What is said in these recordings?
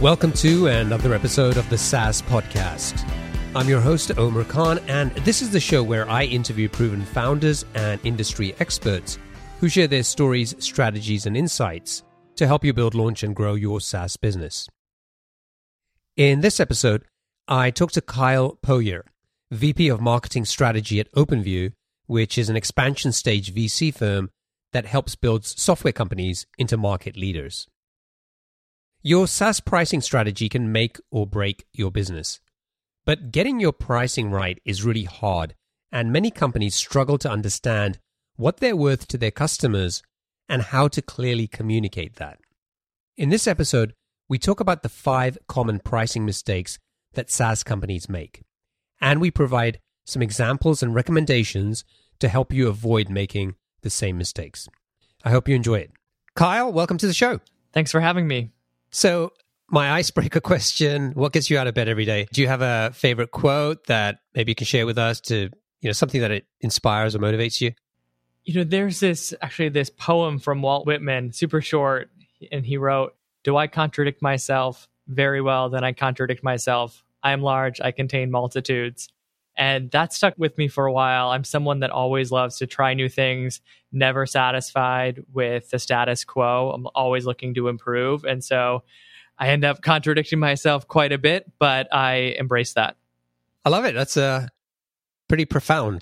Welcome to another episode of the SaaS Podcast. I'm your host, Omer Khan, and this is the show where I interview proven founders and industry experts who share their stories, strategies, and insights to help you build, launch, and grow your SaaS business. In this episode, I talked to Kyle Poyar, VP of Marketing Strategy at OpenView, which is an expansion stage VC firm that helps build software companies into market leaders. Your SaaS pricing strategy can make or break your business. But getting your pricing right is really hard, and many companies struggle to understand what they're worth to their customers and how to clearly communicate that. In this episode, we talk about the five common pricing mistakes that SaaS companies make, and we provide some examples and recommendations to help you avoid making the same mistakes. I hope you enjoy it. Kyle, welcome to the show. Thanks for having me. So, my icebreaker question what gets you out of bed every day? Do you have a favorite quote that maybe you can share with us to, you know, something that it inspires or motivates you? You know, there's this actually this poem from Walt Whitman, super short, and he wrote, Do I contradict myself? Very well, then I contradict myself. I am large, I contain multitudes. And that stuck with me for a while. I'm someone that always loves to try new things, never satisfied with the status quo. I'm always looking to improve. And so I end up contradicting myself quite a bit, but I embrace that. I love it. That's uh, pretty profound.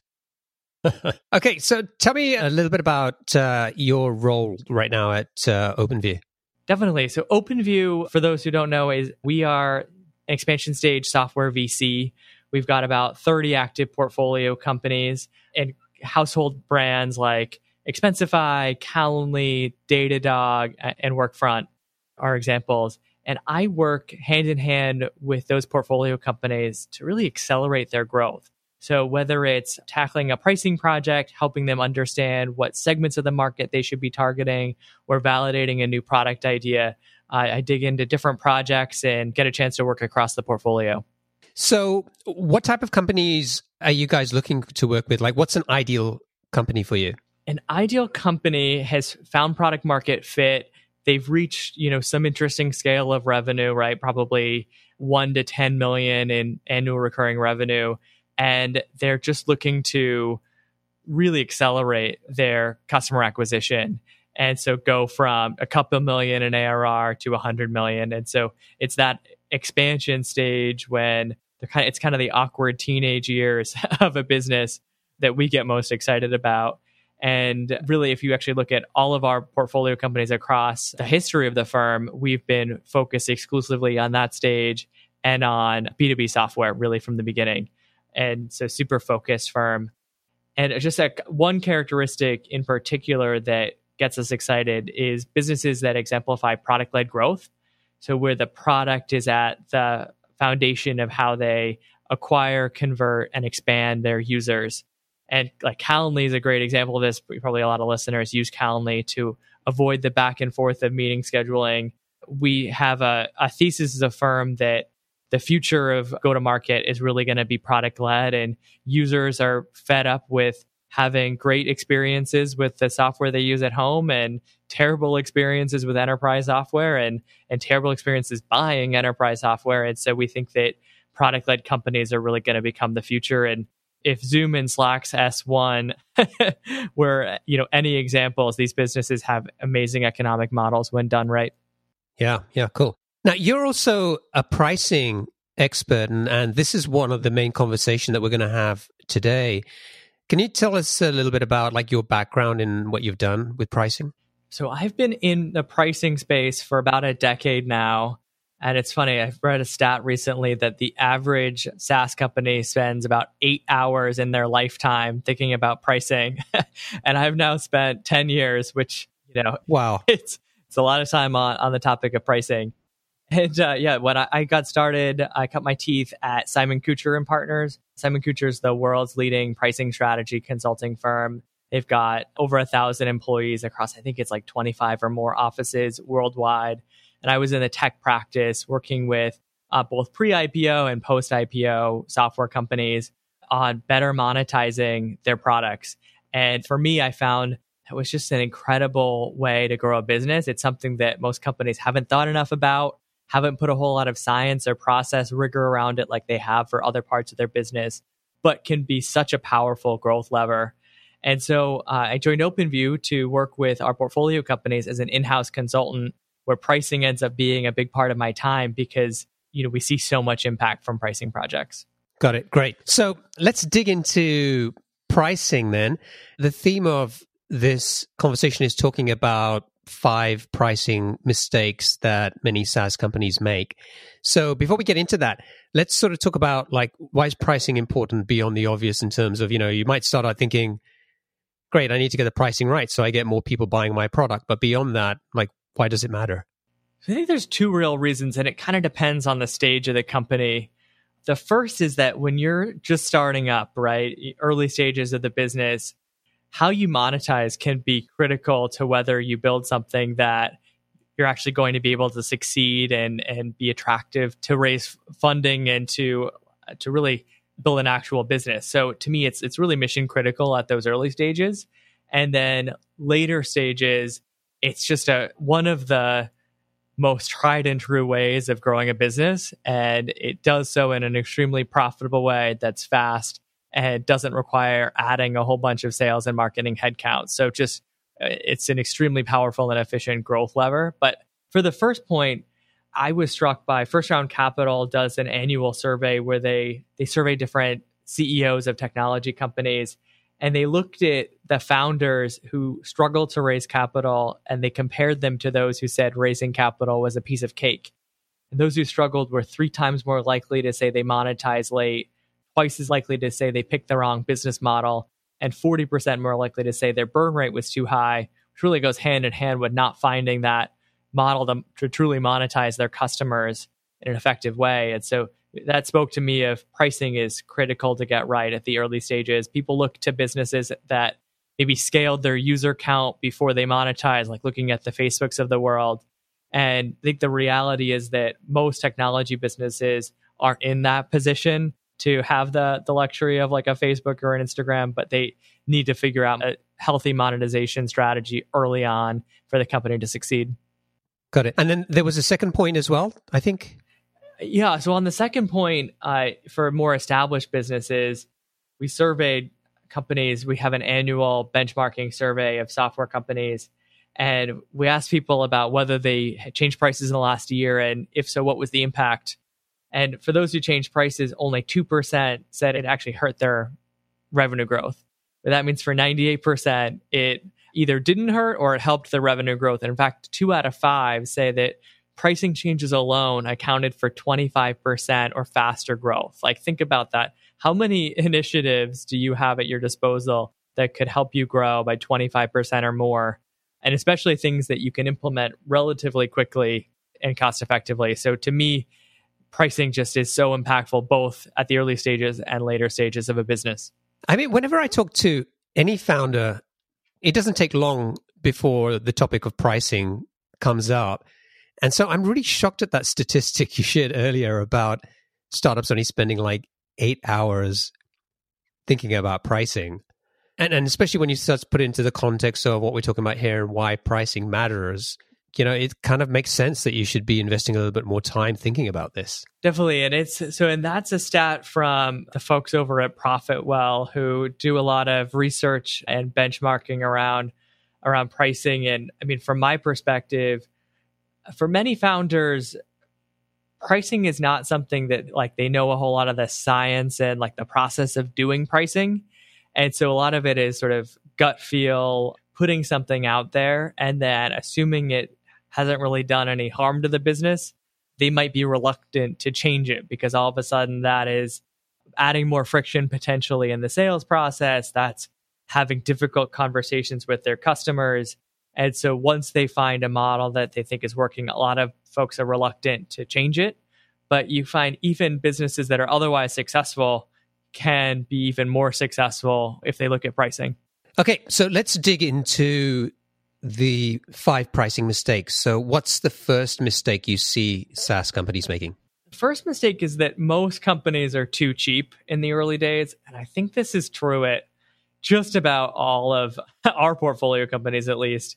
okay, so tell me a little bit about uh, your role right now at uh, OpenView. Definitely. So, OpenView, for those who don't know, is we are an expansion stage software VC. We've got about 30 active portfolio companies and household brands like Expensify, Calendly, Datadog, and Workfront are examples. And I work hand in hand with those portfolio companies to really accelerate their growth. So, whether it's tackling a pricing project, helping them understand what segments of the market they should be targeting, or validating a new product idea, I, I dig into different projects and get a chance to work across the portfolio. So, what type of companies are you guys looking to work with? Like, what's an ideal company for you? An ideal company has found product market fit. They've reached, you know, some interesting scale of revenue, right? Probably one to 10 million in annual recurring revenue. And they're just looking to really accelerate their customer acquisition and so go from a couple million in ARR to a hundred million. And so it's that expansion stage when they're kind of, it's kind of the awkward teenage years of a business that we get most excited about. And really, if you actually look at all of our portfolio companies across the history of the firm, we've been focused exclusively on that stage and on B2B software really from the beginning. And so, super focused firm. And just a, one characteristic in particular that gets us excited is businesses that exemplify product led growth. So, where the product is at the foundation of how they acquire, convert, and expand their users. And like Calendly is a great example of this. Probably a lot of listeners use Calendly to avoid the back and forth of meeting scheduling. We have a, a thesis as a firm that the future of go to market is really going to be product led, and users are fed up with having great experiences with the software they use at home and terrible experiences with enterprise software and and terrible experiences buying enterprise software. And so we think that product led companies are really going to become the future. And if zoom and slack's s1 were you know any examples these businesses have amazing economic models when done right. Yeah yeah cool. Now you're also a pricing expert and, and this is one of the main conversation that we're going to have today can you tell us a little bit about like your background and what you've done with pricing? So I've been in the pricing space for about a decade now. And it's funny, I've read a stat recently that the average SaaS company spends about eight hours in their lifetime thinking about pricing. and I've now spent 10 years, which, you know, wow, it's, it's a lot of time on, on the topic of pricing. And uh, yeah, when I, I, got started, I cut my teeth at Simon Kucher and Partners. Simon Kucher is the world's leading pricing strategy consulting firm. They've got over a thousand employees across, I think it's like 25 or more offices worldwide. And I was in the tech practice working with uh, both pre IPO and post IPO software companies on better monetizing their products. And for me, I found it was just an incredible way to grow a business. It's something that most companies haven't thought enough about haven't put a whole lot of science or process rigor around it like they have for other parts of their business, but can be such a powerful growth lever. And so uh, I joined OpenView to work with our portfolio companies as an in-house consultant where pricing ends up being a big part of my time because you know we see so much impact from pricing projects. Got it. Great. So let's dig into pricing then. The theme of this conversation is talking about five pricing mistakes that many SaaS companies make. So before we get into that, let's sort of talk about like why is pricing important beyond the obvious in terms of, you know, you might start out thinking, great, I need to get the pricing right so I get more people buying my product. But beyond that, like why does it matter? I think there's two real reasons, and it kind of depends on the stage of the company. The first is that when you're just starting up, right, early stages of the business, how you monetize can be critical to whether you build something that you're actually going to be able to succeed and and be attractive to raise funding and to to really build an actual business. So to me it's it's really mission critical at those early stages. And then later stages it's just a one of the most tried and true ways of growing a business and it does so in an extremely profitable way that's fast and doesn't require adding a whole bunch of sales and marketing headcount. So just uh, it's an extremely powerful and efficient growth lever. But for the first point, I was struck by First Round Capital does an annual survey where they they survey different CEOs of technology companies and they looked at the founders who struggled to raise capital and they compared them to those who said raising capital was a piece of cake. And those who struggled were three times more likely to say they monetize late twice as likely to say they picked the wrong business model, and 40% more likely to say their burn rate was too high, which really goes hand in hand with not finding that model to, to truly monetize their customers in an effective way. And so that spoke to me of pricing is critical to get right at the early stages. People look to businesses that maybe scaled their user count before they monetize, like looking at the Facebooks of the world. And I think the reality is that most technology businesses are in that position to have the the luxury of like a Facebook or an Instagram, but they need to figure out a healthy monetization strategy early on for the company to succeed. Got it. And then there was a second point as well, I think. Yeah. So on the second point, uh, for more established businesses, we surveyed companies. We have an annual benchmarking survey of software companies. And we asked people about whether they changed prices in the last year, and if so, what was the impact and for those who changed prices, only 2% said it actually hurt their revenue growth. But that means for 98%, it either didn't hurt or it helped the revenue growth. And in fact, two out of five say that pricing changes alone accounted for 25% or faster growth. Like, think about that. How many initiatives do you have at your disposal that could help you grow by 25% or more? And especially things that you can implement relatively quickly and cost effectively. So, to me, pricing just is so impactful both at the early stages and later stages of a business. I mean, whenever I talk to any founder, it doesn't take long before the topic of pricing comes up. And so I'm really shocked at that statistic you shared earlier about startups only spending like eight hours thinking about pricing. And, and especially when you start to put it into the context of what we're talking about here and why pricing matters, you know, it kind of makes sense that you should be investing a little bit more time thinking about this. Definitely. And it's so, and that's a stat from the folks over at Profitwell who do a lot of research and benchmarking around around pricing. And I mean, from my perspective, for many founders, pricing is not something that like they know a whole lot of the science and like the process of doing pricing. And so a lot of it is sort of gut feel, putting something out there and then assuming it hasn't really done any harm to the business, they might be reluctant to change it because all of a sudden that is adding more friction potentially in the sales process. That's having difficult conversations with their customers. And so once they find a model that they think is working, a lot of folks are reluctant to change it. But you find even businesses that are otherwise successful can be even more successful if they look at pricing. Okay, so let's dig into the five pricing mistakes. So, what's the first mistake you see SaaS companies making? First mistake is that most companies are too cheap in the early days. And I think this is true at just about all of our portfolio companies, at least.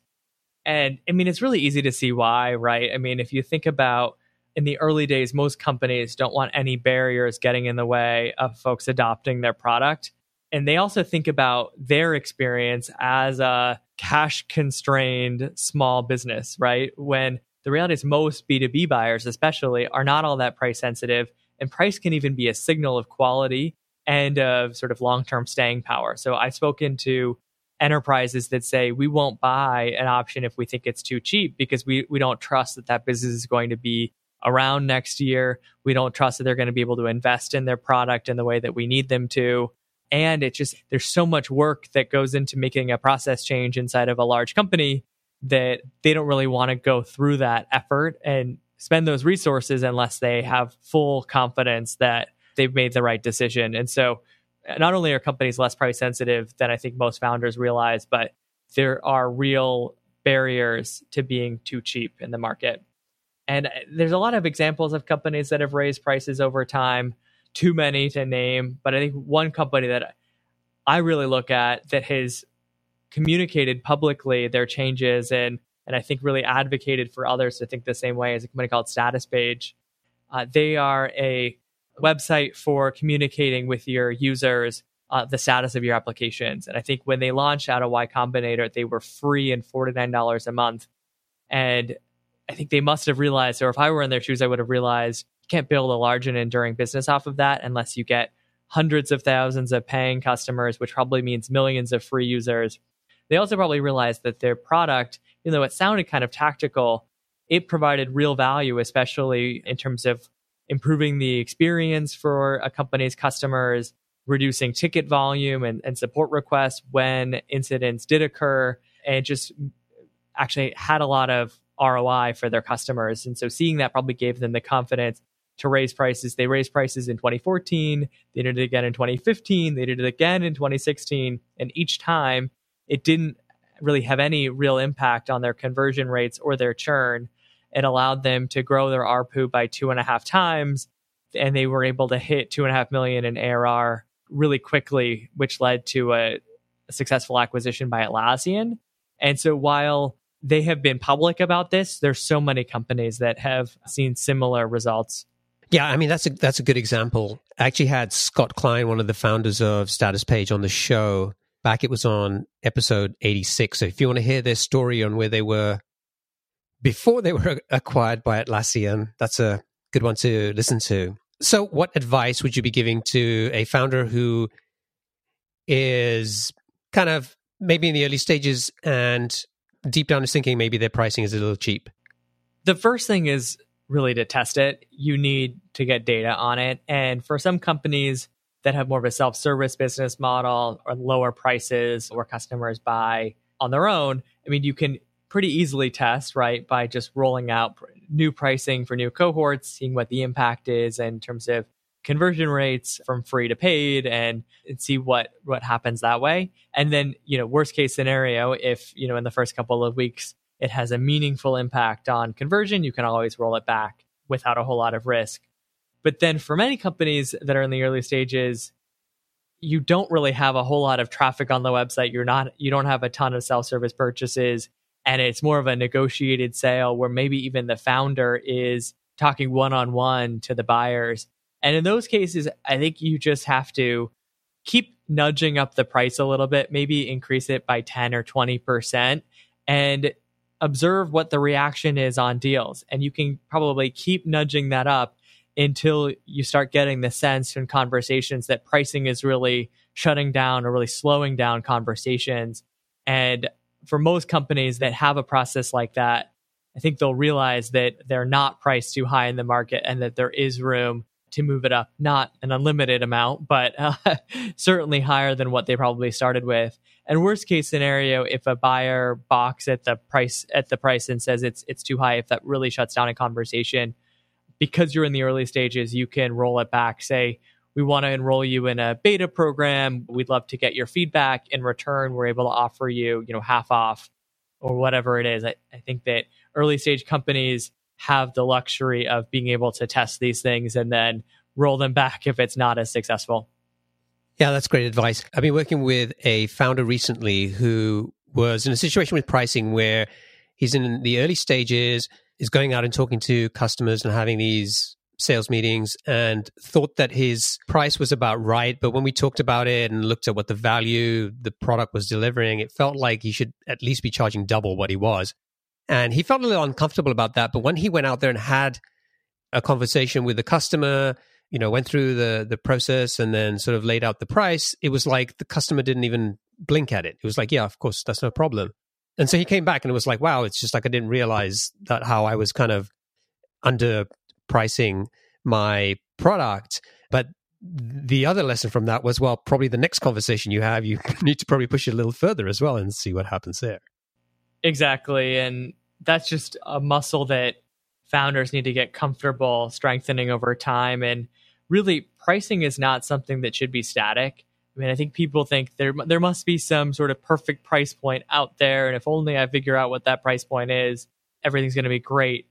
And I mean, it's really easy to see why, right? I mean, if you think about in the early days, most companies don't want any barriers getting in the way of folks adopting their product. And they also think about their experience as a cash constrained small business, right? When the reality is most B2B buyers, especially, are not all that price sensitive. And price can even be a signal of quality and of sort of long term staying power. So I've spoken to enterprises that say we won't buy an option if we think it's too cheap because we, we don't trust that that business is going to be around next year. We don't trust that they're going to be able to invest in their product in the way that we need them to. And it just, there's so much work that goes into making a process change inside of a large company that they don't really want to go through that effort and spend those resources unless they have full confidence that they've made the right decision. And so, uh, not only are companies less price sensitive than I think most founders realize, but there are real barriers to being too cheap in the market. And uh, there's a lot of examples of companies that have raised prices over time, too many to name. But I think one company that I really look at that has communicated publicly their changes and and I think really advocated for others to think the same way is a company called Statuspage. Uh, they are a website for communicating with your users uh, the status of your applications. And I think when they launched out of Y Combinator, they were free and $49 a month. And I think they must have realized, or if I were in their shoes, I would have realized you can't build a large and enduring business off of that unless you get hundreds of thousands of paying customers, which probably means millions of free users. They also probably realized that their product, even though it sounded kind of tactical, it provided real value, especially in terms of improving the experience for a company's customers, reducing ticket volume and, and support requests when incidents did occur, and just actually had a lot of ROI for their customers. And so seeing that probably gave them the confidence to raise prices. They raised prices in 2014, they did it again in 2015, they did it again in 2016. And each time it didn't really have any real impact on their conversion rates or their churn. It allowed them to grow their ARPU by two and a half times, and they were able to hit two and a half million in ARR really quickly, which led to a, a successful acquisition by Atlassian. And so while they have been public about this. There's so many companies that have seen similar results. Yeah, I mean that's a that's a good example. I actually had Scott Klein, one of the founders of Status Page, on the show. Back it was on episode 86. So if you want to hear their story on where they were before they were acquired by Atlassian, that's a good one to listen to. So what advice would you be giving to a founder who is kind of maybe in the early stages and deep down is thinking maybe their pricing is a little cheap? The first thing is really to test it. You need to get data on it. And for some companies that have more of a self service business model or lower prices or customers buy on their own, I mean, you can pretty easily test, right, by just rolling out new pricing for new cohorts, seeing what the impact is in terms of conversion rates from free to paid and, and see what what happens that way and then you know worst case scenario if you know in the first couple of weeks it has a meaningful impact on conversion. You can always roll it back without a whole lot of risk. But then for many companies that are in the early stages you don't really have a whole lot of traffic on the website. You're not you don't have a ton of self-service purchases and it's more of a negotiated sale where maybe even the founder is talking one-on-one to the buyers. And in those cases, I think you just have to keep nudging up the price a little bit, maybe increase it by 10 or 20%, and observe what the reaction is on deals. And you can probably keep nudging that up until you start getting the sense in conversations that pricing is really shutting down or really slowing down conversations. And for most companies that have a process like that, I think they'll realize that they're not priced too high in the market and that there is room to move it up, not an unlimited amount, but uh, certainly higher than what they probably started with. And worst case scenario, if a buyer balks at the price at the price and says it's it's too high, if that really shuts down a conversation, because you're in the early stages, you can roll it back. Say, we want to enroll you in a beta program. We'd love to get your feedback. In return, we're able to offer you, you know, half off or whatever it is. I, I think that early stage companies have the luxury of being able to test these things and then roll them back if it's not as successful. Yeah, that's great advice. I've been working with a founder recently who was in a situation with pricing where he's in the early stages. is going out and talking to customers and having these sales meetings and thought that his price was about right. But when we talked about it and looked at what the value the product was delivering, it felt like he should at least be charging double what he was. And he felt a little uncomfortable about that. But when he went out there and had a conversation with the customer, you know, went through the the process and then sort of laid out the price, it was like the customer didn't even blink at it. It was like, yeah, of course, that's no problem. And so he came back and it was like, wow, it's just like I didn't realize that how I was kind of underpricing my product. But the other lesson from that was, well, probably the next conversation you have, you need to probably push it a little further as well and see what happens there. Exactly. And that's just a muscle that founders need to get comfortable strengthening over time. And really, pricing is not something that should be static. I mean, I think people think there there must be some sort of perfect price point out there, and if only I figure out what that price point is, everything's going to be great.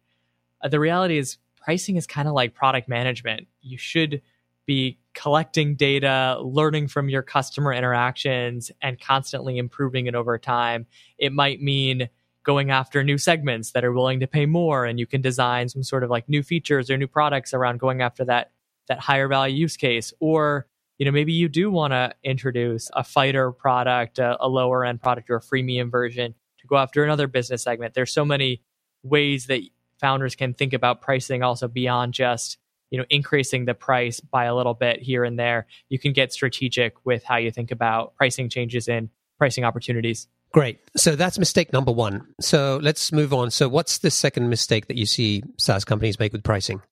Uh, the reality is, pricing is kind of like product management. You should be collecting data, learning from your customer interactions, and constantly improving it over time. It might mean going after new segments that are willing to pay more, and you can design some sort of like new features or new products around going after that that higher value use case, or you know maybe you do want to introduce a fighter product a, a, lower end product or a freemium version to go after another business segment. There's so many ways that founders can think about pricing also beyond just you know increasing the price by a little bit here and there. You can get strategic with how you think about pricing changes and pricing opportunities Great. So that's mistake number one. So let's move on. So, what's the second mistake that you see SaaS companies make with pricing?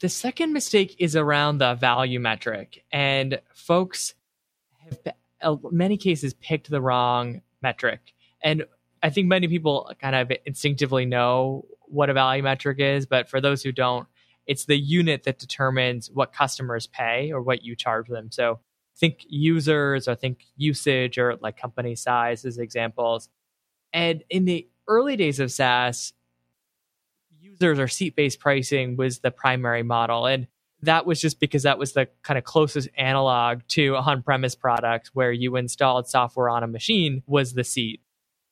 The second mistake is around the value metric, and folks have, in uh, many cases, picked the wrong metric. And I think many people kind of instinctively know what a value metric is, but for those who don't, it's the unit that determines what customers pay or what you charge them. So think users or think usage or like company size as examples. And in the early days of SaaS, users or seat based pricing was the primary model. And that was just because that was the kind of closest analog to on premise products where you installed software on a machine was the seat.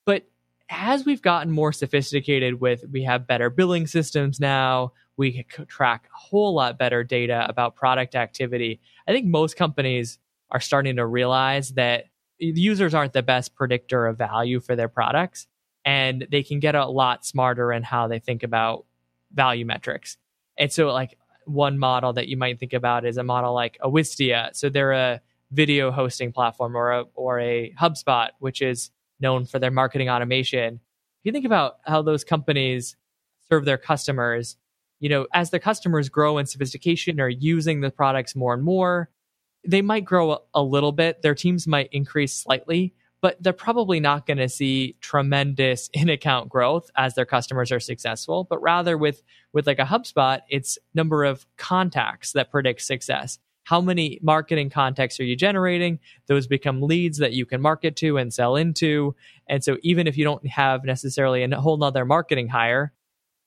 But as we've gotten more sophisticated with, we have better billing systems now, we track a whole lot better data about product activity. I think most companies are starting to realize that users aren't the best predictor of value for their products and they can get a lot smarter in how they think about value metrics. And so, like one model that you might think about is a model like a Wistia. So they're a video hosting platform, or a or a HubSpot, which is known for their marketing automation. If you think about how those companies serve their customers, you know, as their customers grow in sophistication or using the products more and more, they might grow a little bit. Their teams might increase slightly, but they're probably not going to see tremendous in account growth as their customers are successful. But rather with with like a hubspot it's number of contacts that predict success. How many marketing contacts are you generating? Those become leads that you can market to and sell into. And so even if you don't have necessarily a whole nother marketing hire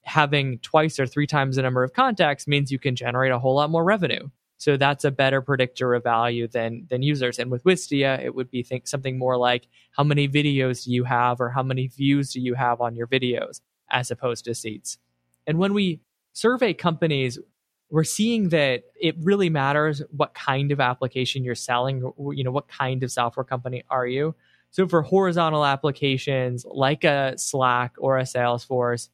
having twice or three times the number of contacts means you can generate a whole lot more revenue so that's a better predictor of value than than users. And with Wistia, it would be think something more like how many videos do you have or how many views do you have on your videos as opposed to seats. And when we survey companies, we're seeing that it really matters what kind of application you're selling, you know, what kind of software company are you? So for horizontal applications like a Slack or a Salesforce,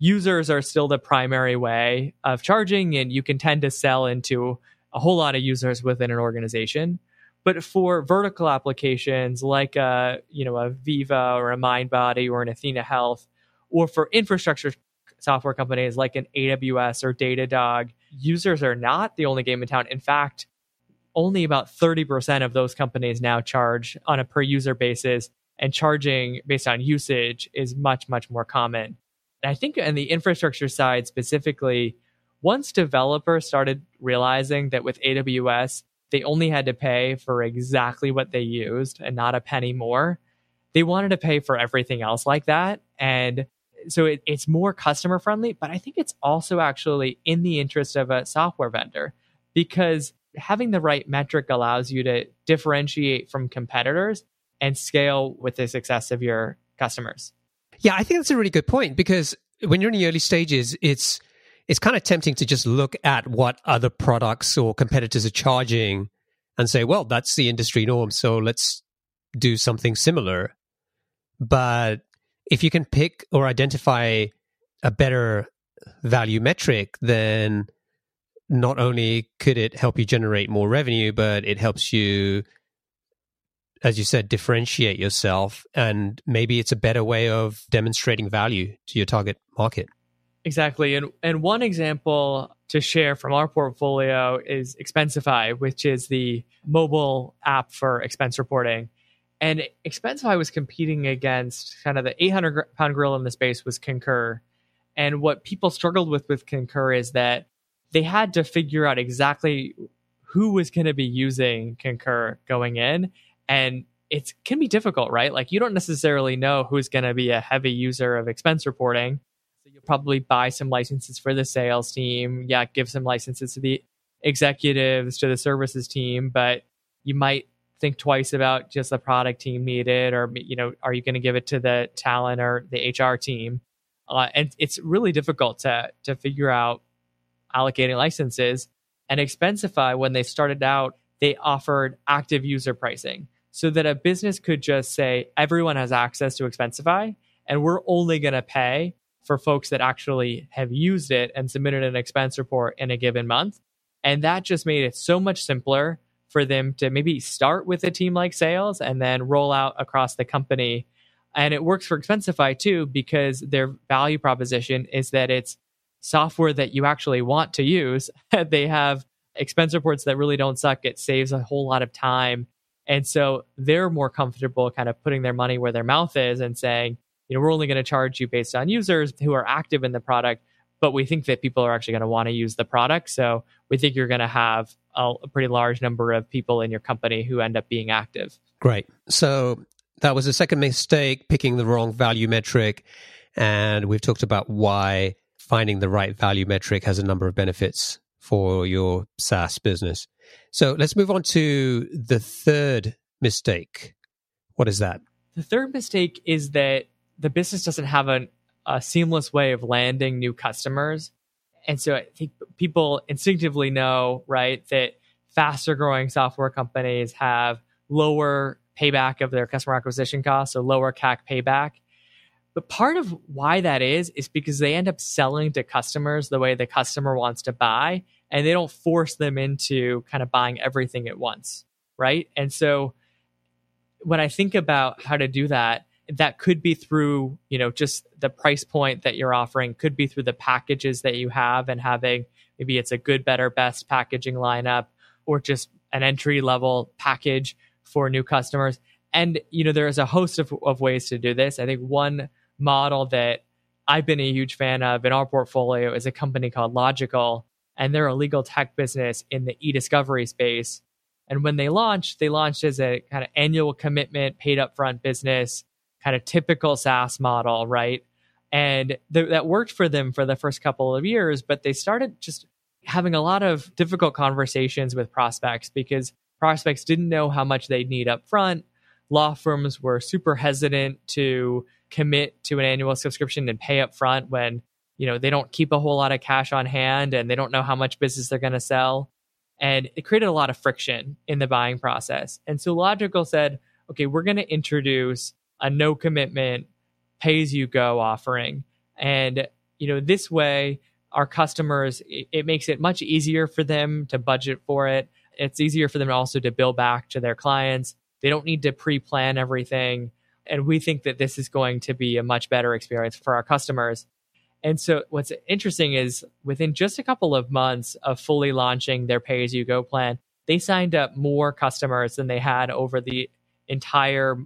users are still the primary way of charging and you can tend to sell into a whole lot of users within an organization. But for vertical applications like a you know a Veeva or a MindBody or an Athena Health, or for infrastructure software companies like an AWS or Datadog, users are not the only game in town. In fact, only about 30% of those companies now charge on a per user basis, and charging based on usage is much, much more common. And I think on the infrastructure side specifically, once developers started realizing that with AWS, they only had to pay for exactly what they used and not a penny more, they wanted to pay for everything else like that. And so it, it's more customer friendly, but I think it's also actually in the interest of a software vendor because having the right metric allows you to differentiate from competitors and scale with the success of your customers. Yeah, I think that's a really good point because when you're in the early stages, it's it's kind of tempting to just look at what other products or competitors are charging and say, well, that's the industry norm, so let's do something similar. But if you can pick or identify a better value metric, then not only could it help you generate more revenue, but it helps you, as you said, differentiate yourself. And maybe it's a better way of demonstrating value to your target market. Exactly. And and one example to share from our portfolio is Expensify, which is the mobile app for expense reporting. And Expensify was competing against kind of the 800 pound gorilla in the space was Concur. And what people struggled with with Concur is that they had to figure out exactly who was going to be using Concur going in. And it can be difficult, right? Like you don't necessarily know who's going to be a heavy user of expense reporting. Probably buy some licenses for the sales team. Yeah, give some licenses to the executives, to the services team, but you might think twice about just the product team needed or you know are you going to give it to the talent or the hr team uh, and it's really difficult to to figure out allocating licenses and expensify when they started out they offered active user pricing so that a business could just say everyone has access to expensify and we're only going to pay for folks that actually have used it and submitted an expense report in a given month and that just made it so much simpler for them to maybe start with a team like sales and then roll out across the company. And it works for Expensify too, because their value proposition is that it's software that you actually want to use. they have expense reports that really don't suck. It saves a whole lot of time. And so they're more comfortable kind of putting their money where their mouth is and saying, you know, we're only going to charge you based on users who are active in the product but we think that people are actually going to want to use the product. So we think you're going to have a, a, pretty large number of people in your company who end up being active. Great. So that was a second mistake, picking the wrong value metric. And we've talked about why finding the right value metric has a number of benefits for your SaaS business. So let's move on to the third mistake. What is that? The third mistake is that the business doesn't have an a seamless way of landing new customers. And so I think people instinctively know, right, that faster growing software companies have lower payback of their customer acquisition costs, so lower CAC payback. But part of why that is, is because they end up selling to customers the way the customer wants to buy, and they don't force them into kind of buying everything at once, right? And so when I think about how to do that, that could be through you know just the price point that you're offering could be through the packages that you have and having maybe it's a good better best packaging lineup or just an entry level package for new customers. And you know there's a host of, of ways to do this. I think one model that i've been a huge fan of in our portfolio is a company called Logikcull and they're a legal tech business in the e-discovery space. And when they launched they launched as a kind of annual commitment paid upfront business kind of typical SaaS model, right? And th- that worked for them for the first couple of years, but they started just having a lot of difficult conversations with prospects because prospects didn't know how much they'd need up front. Law firms were super hesitant to commit to an annual subscription and pay up front when you know they don't keep a whole lot of cash on hand and they don't know how much business they're going to sell and it created a lot of friction in the buying process and so Logikcull said okay we're going to introduce a no commitment pay as you go offering. And, you know, this way, our customers, it, it makes it much easier for them to budget for it. It's easier for them also to bill back to their clients. They don't need to pre plan everything. And we think that this is going to be a much better experience for our customers. And so, what's interesting is within just a couple of months of fully launching their pay as you go plan, they signed up more customers than they had over the entire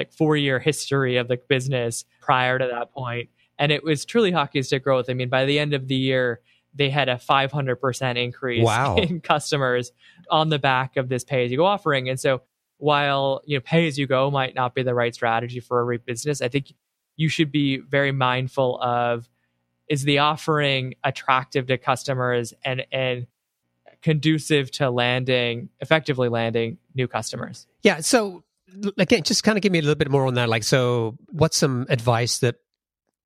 like four year history of the business prior to that point. And it was truly hockey stick growth. I mean, by the end of the year, they had a 500% increase wow. in customers on the back of this pay as you go offering. And so while, you know, pay as you go might not be the right strategy for a business, I think you should be very mindful of is the offering attractive to customers and and conducive to landing effectively landing new customers. Yeah, so again, just kind of give me a little bit more on that. Like, so what's some advice that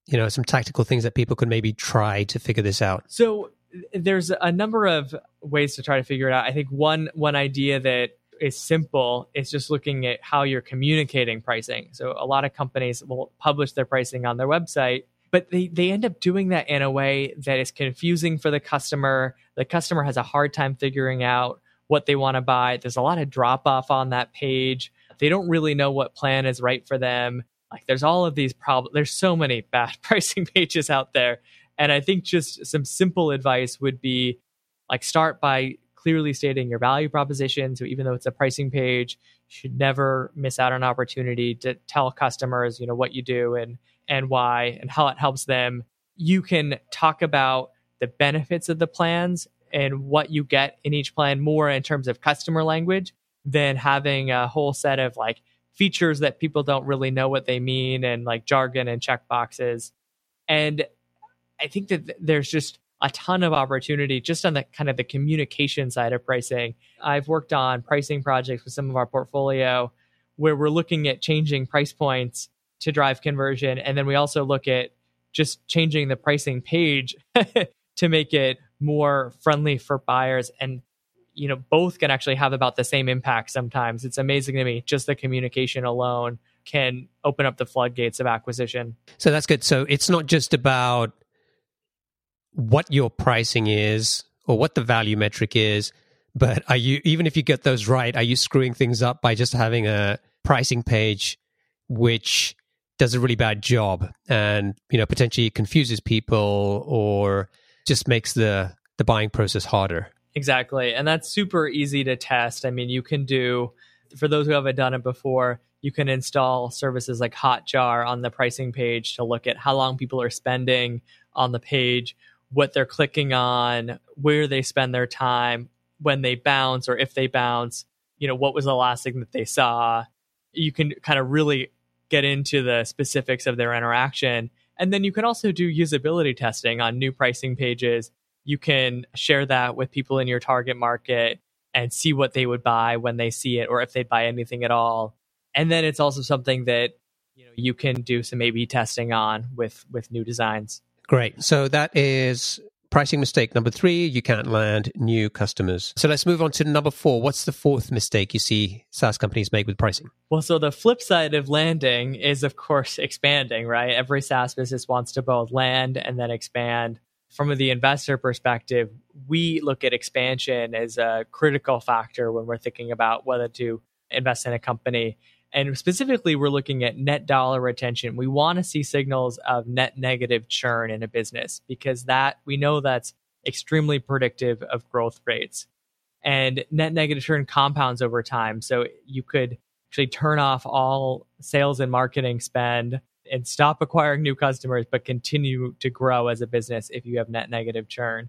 you know, some tactical things that people could maybe try to figure this out? So there's a number of ways to try to figure it out. I think one one idea that is simple is just looking at how you're communicating pricing. So a lot of companies will publish their pricing on their website, but they, they end up doing that in a way that is confusing for the customer. The customer has a hard time figuring out what they want to buy. There's a lot of drop off on that page. They don't really know what plan is right for them. Like there's all of these problems. There's so many bad pricing pages out there. And I think just some simple advice would be like start by clearly stating your value proposition. So even though it's a pricing page, you should never miss out on an opportunity to tell customers, you know, what you do and and why and how it helps them. You can talk about the benefits of the plans and what you get in each plan more in terms of customer language than having a whole set of like features that people don't really know what they mean and like jargon and check boxes. And I think that there's just a ton of opportunity just on the kind of the communication side of pricing. I've worked on pricing projects with some of our portfolio where we're looking at changing price points to drive conversion. And then we also look at just changing the pricing page to make it more friendly for buyers. And, you know, both can actually have about the same impact sometimes. It's amazing to me. Just the communication alone can open up the floodgates of acquisition. So that's good. So it's not just about what your pricing is or what the value metric is, but are you even if you get those right, are you screwing things up by just having a pricing page which does a really bad job and you know potentially confuses people or just makes the the buying process harder. Exactly. And that's super easy to test. I mean, you can do for those who haven't done it before, you can install services like Hotjar on the pricing page to look at how long people are spending on the page what they're clicking on, where they spend their time, when they bounce or if they bounce, you know, what was the last thing that they saw. You can kind of really get into the specifics of their interaction. And then you can also do usability testing on new pricing pages. You can share that with people in your target market and see what they would buy when they see it or if they'd buy anything at all. And then it's also something that you know you can do some A/B testing on with with new designs. Great. So that is pricing mistake number three. You can't land new customers. So let's move on to number four. What's the fourth mistake you see SaaS companies make with pricing? Well, so the flip side of landing is, of course, expanding, right? Every SaaS business wants to both land and then expand. From the investor perspective, we look at expansion as a critical factor when we're thinking about whether to invest in a company. And specifically, we're looking at net dollar retention. We want to see signals of net negative churn in a business because that we know that's extremely predictive of growth rates. And net negative churn compounds over time. So you could actually turn off all sales and marketing spend and stop acquiring new customers, but continue to grow as a business if you have net negative churn.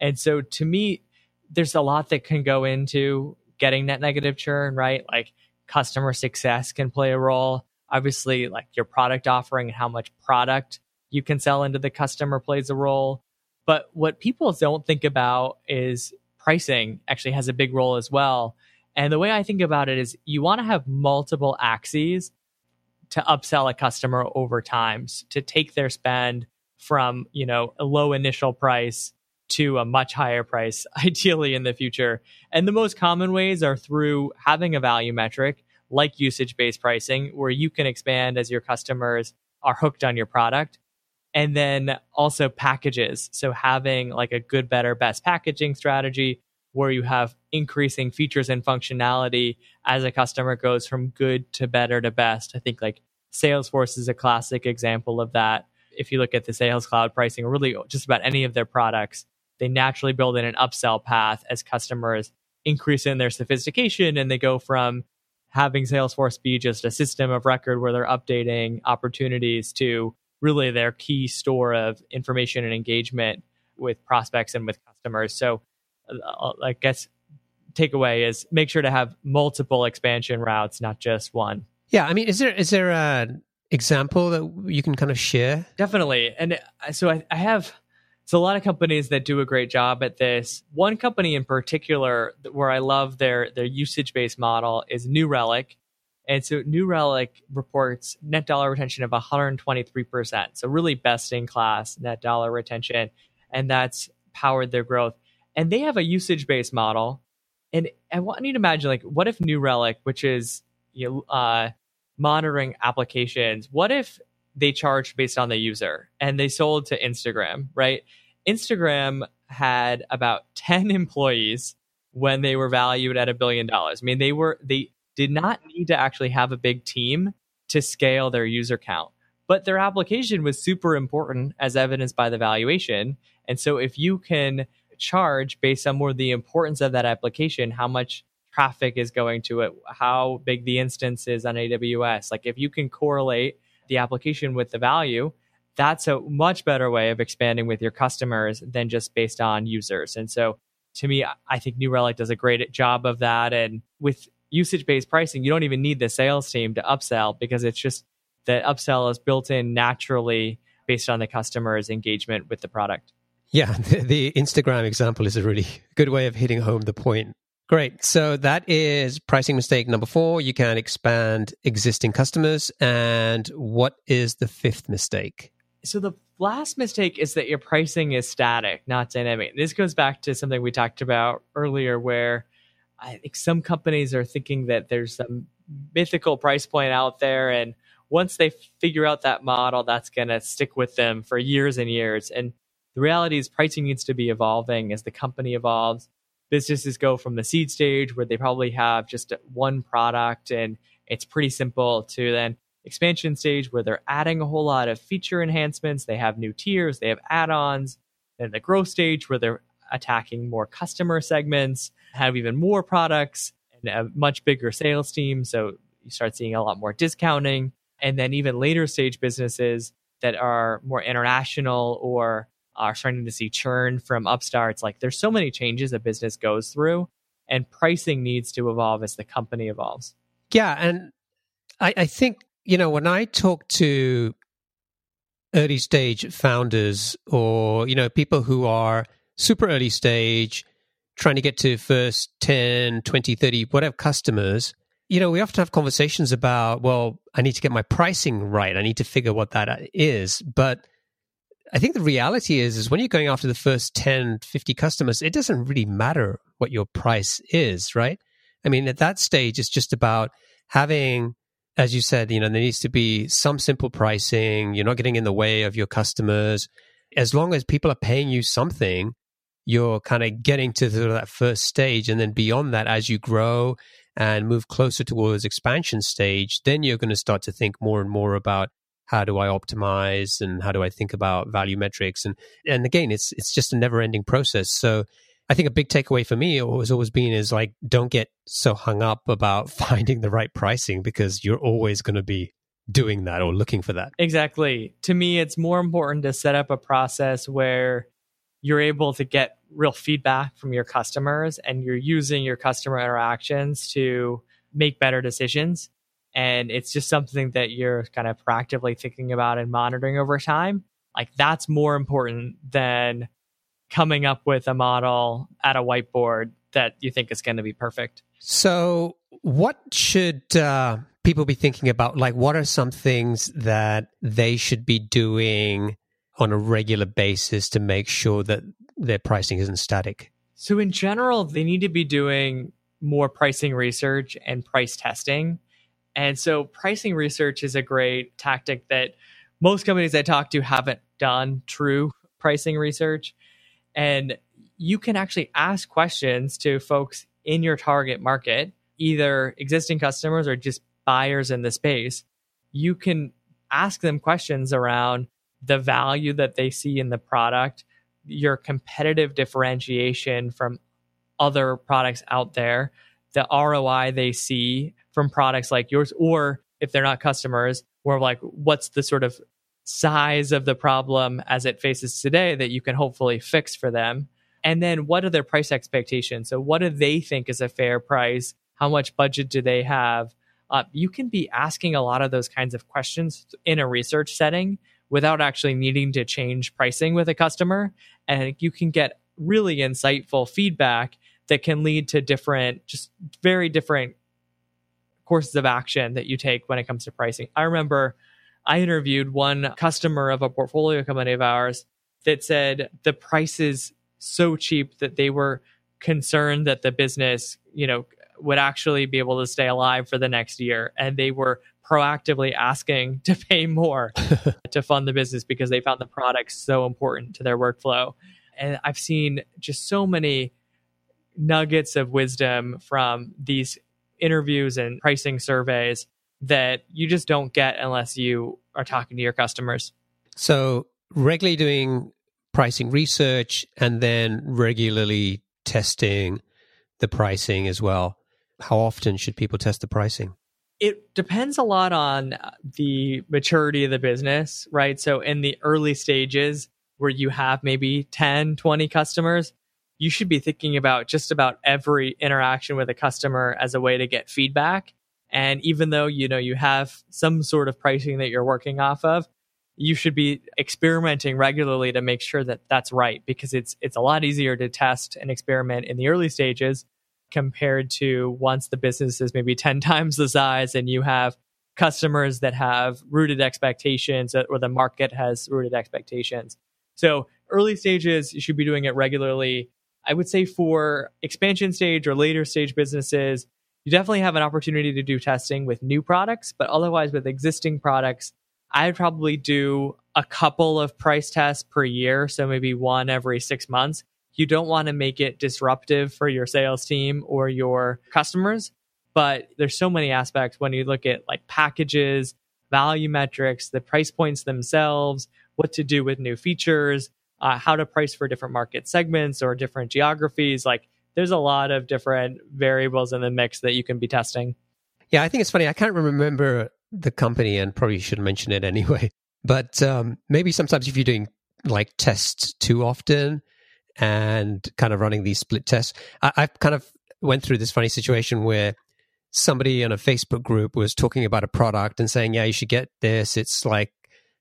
And so to me, there's a lot that can go into getting net negative churn, right? Like customer success can play a role. Obviously, like your product offering and how much product you can sell into the customer plays a role. But what people don't think about is pricing actually has a big role as well. And the way I think about it is you want to have multiple axes to upsell a customer over time to take their spend from, you know, a low initial price to a much higher price, ideally in the future. And the most common ways are through having a value metric like usage based pricing, where you can expand as your customers are hooked on your product. And then also packages. So having like a good, better, best packaging strategy where you have increasing features and functionality as a customer goes from good to better to best. I think like Salesforce is a classic example of that. If you look at the Sales Cloud pricing, or really just about any of their products, they naturally build in an upsell path as customers increase in their sophistication and they go from having Salesforce be just a system of record where they're updating opportunities to really their key store of information and engagement with prospects and with customers. So, I guess takeaway is make sure to have multiple expansion routes, not just one. Yeah, I mean, is there is there an example that you can kind of share? Definitely, and uh, so I, I have so a lot of companies that do a great job at this. One company in particular where I love their their usage based model is New Relic, And so New Relic reports net dollar retention of 123%. So really best in class net dollar retention. And that's powered their growth. And they have a usage based model. And I want you to imagine like, what if New Relic, which is you know, uh, monitoring applications, what if they charged based on the user and they sold to Instagram, right? Instagram had about 10 employees when they were valued at a billion dollars. I mean, they were they did not need to actually have a big team to scale their user count. But their application was super important as evidenced by the valuation. And so if you can charge based on more the importance of that application, how much traffic is going to it, how big the instance is on AWS, like if you can correlate the application with the value, that's a much better way of expanding with your customers than just based on users. And so to me, I think New Relic does a great job of that. And with usage based pricing, you don't even need the sales team to upsell because it's just the upsell is built in naturally based on the customer's engagement with the product. Yeah, the, the Instagram example is a really good way of hitting home the point. Great. So that is pricing mistake number four. You can expand existing customers. And what is the fifth mistake? So the last mistake is that your pricing is static, not dynamic. This goes back to something we talked about earlier where I think some companies are thinking that there's some mythical price point out there and once they figure out that model that's going to stick with them for years and years and the reality is pricing needs to be evolving as the company evolves businesses go from the seed stage where they probably have just one product and it's pretty simple to then expansion stage where they're adding a whole lot of feature enhancements they have new tiers they have add-ons then the growth stage where they're attacking more customer segments, have even more products, and a much bigger sales team. So you start seeing a lot more discounting. And then even later stage businesses that are more international or are starting to see churn from upstarts. Like there's so many changes a business goes through, and pricing needs to evolve as the company evolves. Yeah. And I, I think, you know, when I talk to early stage founders or, you know, people who are super early stage, trying to get to first 10, 20, 30, whatever customers, you know, we often have conversations about, well, I need to get my pricing right. I need to figure what that is. But I think the reality is, is when you're going after the first 10, 50 customers, it doesn't really matter what your price is, right? I mean, at that stage, it's just about having, as you said, you know, there needs to be some simple pricing. You're not getting in the way of your customers. As long as people are paying you something, you're kind of getting to the, that first stage. And then beyond that, as you grow and move closer towards expansion stage, then you're going to start to think more and more about how do I optimize and how do I think about value metrics. And, and again, it's, it's just a never ending process. So I think a big takeaway for me has always been is like, don't get so hung up about finding the right pricing because you're always going to be doing that or looking for that. Exactly. To me, it's more important to set up a process where you're able to get real feedback from your customers and you're using your customer interactions to make better decisions. And it's just something that you're kind of proactively thinking about and monitoring over time. Like that's more important than coming up with a model at a whiteboard that you think is going to be perfect. So, what should uh, people be thinking about? Like, what are some things that they should be doing on a regular basis to make sure that their pricing isn't static? So, in general, they need to be doing more pricing research and price testing. And so, pricing research is a great tactic that most companies I talk to haven't done true pricing research. And you can actually ask questions to folks in your target market, either existing customers or just buyers in the space. You can ask them questions around the value that they see in the product, your competitive differentiation from other products out there, the ROI they see from products like yours, or if they're not customers, or like what's the sort of size of the problem as it faces today that you can hopefully fix for them. And then what are their price expectations? So, what do they think is a fair price? How much budget do they have? Uh, you can be asking a lot of those kinds of questions in a research setting without actually needing to change pricing with a customer. And you can get really insightful feedback that can lead to different, just very different courses of action that you take when it comes to pricing. I remember I interviewed one customer of a portfolio company of ours that said the price is so cheap that they were concerned that the business, you know, would actually be able to stay alive for the next year. And they were proactively asking to pay more to fund the business because they found the product so important to their workflow. And I've seen just so many nuggets of wisdom from these interviews and pricing surveys that you just don't get unless you are talking to your customers. So, regularly doing pricing research and then regularly testing the pricing as well. How often should people test the pricing? It depends a lot on the maturity of the business, right? So, in the early stages where you have maybe 10, 20 customers, you should be thinking about just about every interaction with a customer as a way to get feedback. And even though you know you have some sort of pricing that you're working off of, you should be experimenting regularly to make sure that that's right because it's it's a lot easier to test and experiment in the early stages compared to once the business is maybe 10 times the size and you have customers that have rooted expectations or the market has rooted expectations. So early stages, you should be doing it regularly. I would say for expansion stage or later stage businesses, you definitely have an opportunity to do testing with new products, but otherwise with existing products, I'd probably do a couple of price tests per year. So maybe one every six months. You don't want to make it disruptive for your sales team or your customers. But there's so many aspects when you look at like packages, value metrics, the price points themselves, what to do with new features, uh, how to price for different market segments or different geographies. Like there's a lot of different variables in the mix that you can be testing. Yeah, I think it's funny. I can't remember the company and probably should mention it anyway. But um, maybe sometimes if you're doing like tests too often and kind of running these split tests, I, I've kind of went through this funny situation where somebody in a Facebook group was talking about a product and saying, yeah, you should get this. It's like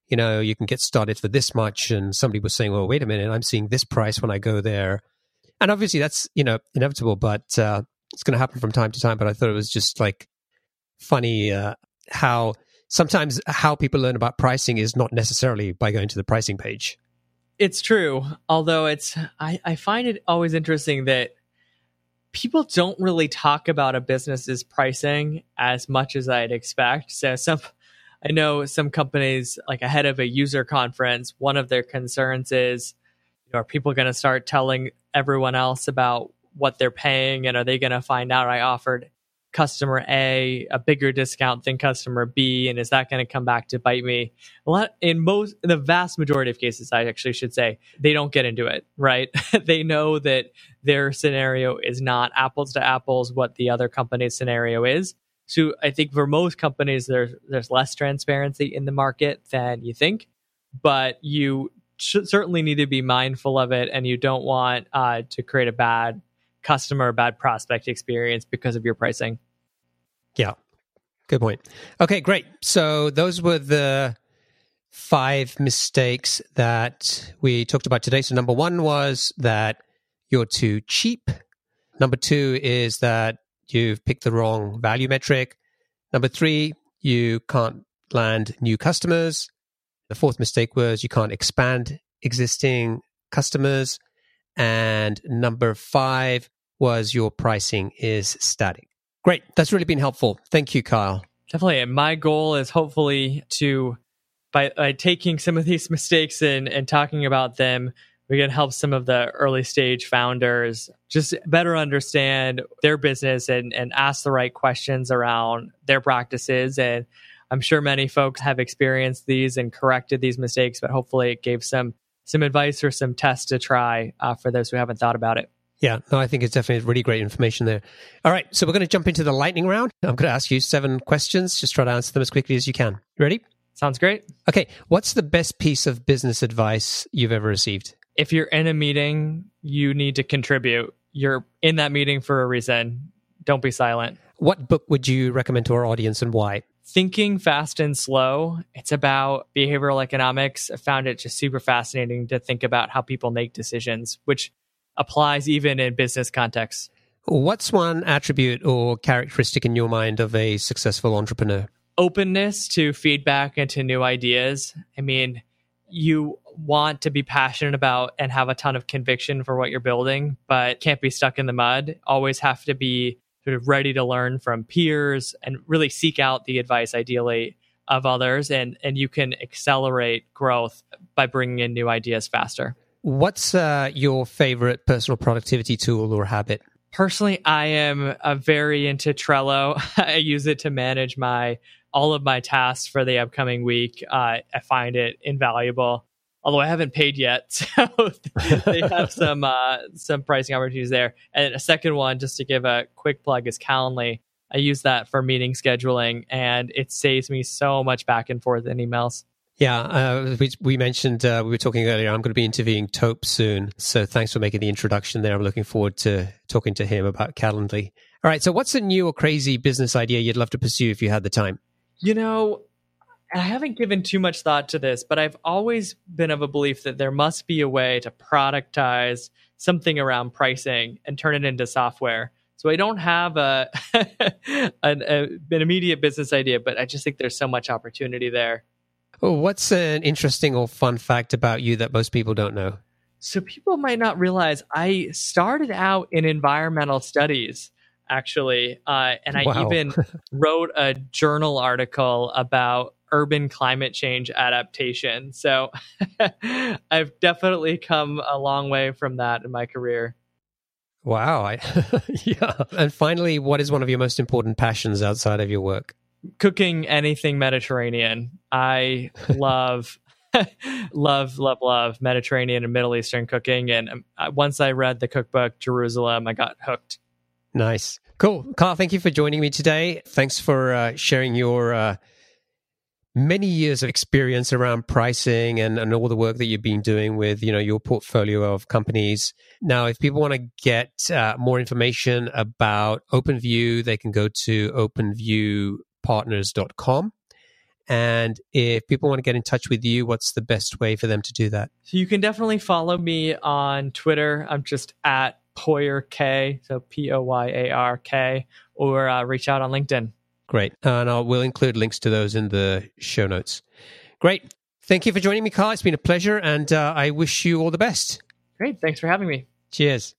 you know, you can get started for this much. And somebody was saying, well, wait a minute, I'm seeing this price when I go there. And obviously that's, you know, inevitable, but uh, it's going to happen from time to time. But I thought it was just like funny uh, how sometimes how people learn about pricing is not necessarily by going to the pricing page. It's true. Although it's, I, I find it always interesting that people don't really talk about a business's pricing as much as I'd expect. So some I know some companies, like ahead of a user conference, one of their concerns is, you know, are people going to start telling everyone else about what they're paying, and are they going to find out I offered customer A a bigger discount than customer B, and is that going to come back to bite me? A lot in most, in the vast majority of cases, I actually should say they don't get into it. Right? they know that their scenario is not apples to apples what the other company's scenario is so I think for most companies, there's there's less transparency in the market than you think, but you certainly need to be mindful of it, and you don't want uh, to create a bad customer, bad prospect experience because of your pricing. Yeah, good point. Okay, great. So those were the five mistakes that we talked about today. So number one was that you're too cheap. Number two is that you've picked the wrong value metric. Number three, you can't land new customers. The fourth mistake was you can't expand existing customers. And number five was your pricing is static. Great. That's really been helpful. Thank you, Kyle. Definitely. And my goal is hopefully to, by, by taking some of these mistakes and, and talking about them, we can help some of the early stage founders just better understand their business and, and ask the right questions around their practices. And I'm sure many folks have experienced these and corrected these mistakes, but hopefully it gave some some advice or some tests to try uh, for those who haven't thought about it. Yeah, no, I think it's definitely really great information there. All right, so we're going to jump into the lightning round. I'm going to ask you seven questions. Just try to answer them as quickly as you can. Ready? Sounds great. Okay, what's the best piece of business advice you've ever received? If you're in a meeting, you need to contribute. You're in that meeting for a reason. Don't be silent. What book would you recommend to our audience and why? Thinking Fast and Slow. It's about behavioral economics. I found it just super fascinating to think about how people make decisions, which applies even in business contexts. What's one attribute or characteristic in your mind of a successful entrepreneur? Openness to feedback and to new ideas. I mean, you want to be passionate about and have a ton of conviction for what you're building, but can't be stuck in the mud. Always have to be sort of ready to learn from peers and really seek out the advice, ideally, of others. And, and you can accelerate growth by bringing in new ideas faster. What's uh, your favorite personal productivity tool or habit? Personally, I am uh, very into Trello. I use it to manage my all of my tasks for the upcoming week. Uh, I find it invaluable. Although I haven't paid yet, so they have some uh, some pricing opportunities there. And a second one, just to give a quick plug, is Calendly. I use that for meeting scheduling, and it saves me so much back and forth in emails. Yeah, uh, we, we, mentioned uh, we were talking earlier. I'm going to be interviewing Tope soon, so thanks for making the introduction there. I'm looking forward to talking to him about Calendly. All right, so what's a new or crazy business idea you'd love to pursue if you had the time? You know, I haven't given too much thought to this, but I've always been of a belief that there must be a way to productize something around pricing and turn it into software. So I don't have a an, a, an immediate business idea, but I just think there's so much opportunity there. Well, what's an interesting or fun fact about you that most people don't know? So people might not realize I started out in environmental studies actually, uh, and I wow. even wrote a journal article about urban climate change adaptation. So I've definitely come a long way from that in my career. Wow. I, yeah. And finally, what is one of your most important passions outside of your work? cooking anything Mediterranean. I love, love, love, love Mediterranean and Middle Eastern cooking. And um, once I read the cookbook Jerusalem, I got hooked. Nice. Cool. Kyle, thank you for joining me today. Thanks for uh, sharing your uh, many years of experience around pricing and, and all the work that you've been doing with you know your portfolio of companies. Now, if people want to get uh, more information about OpenView, they can go to OpenView partners.com. And if people want to get in touch with you, what's the best way for them to do that? So you can definitely follow me on Twitter. I'm just at Poyar K, so P O Y A R K, or uh, reach out on LinkedIn. Great. And I will include links to those in the show notes. Great. Thank you for joining me, Kyle. It's been a pleasure, and uh, I wish you all the best. Great. Thanks for having me. Cheers.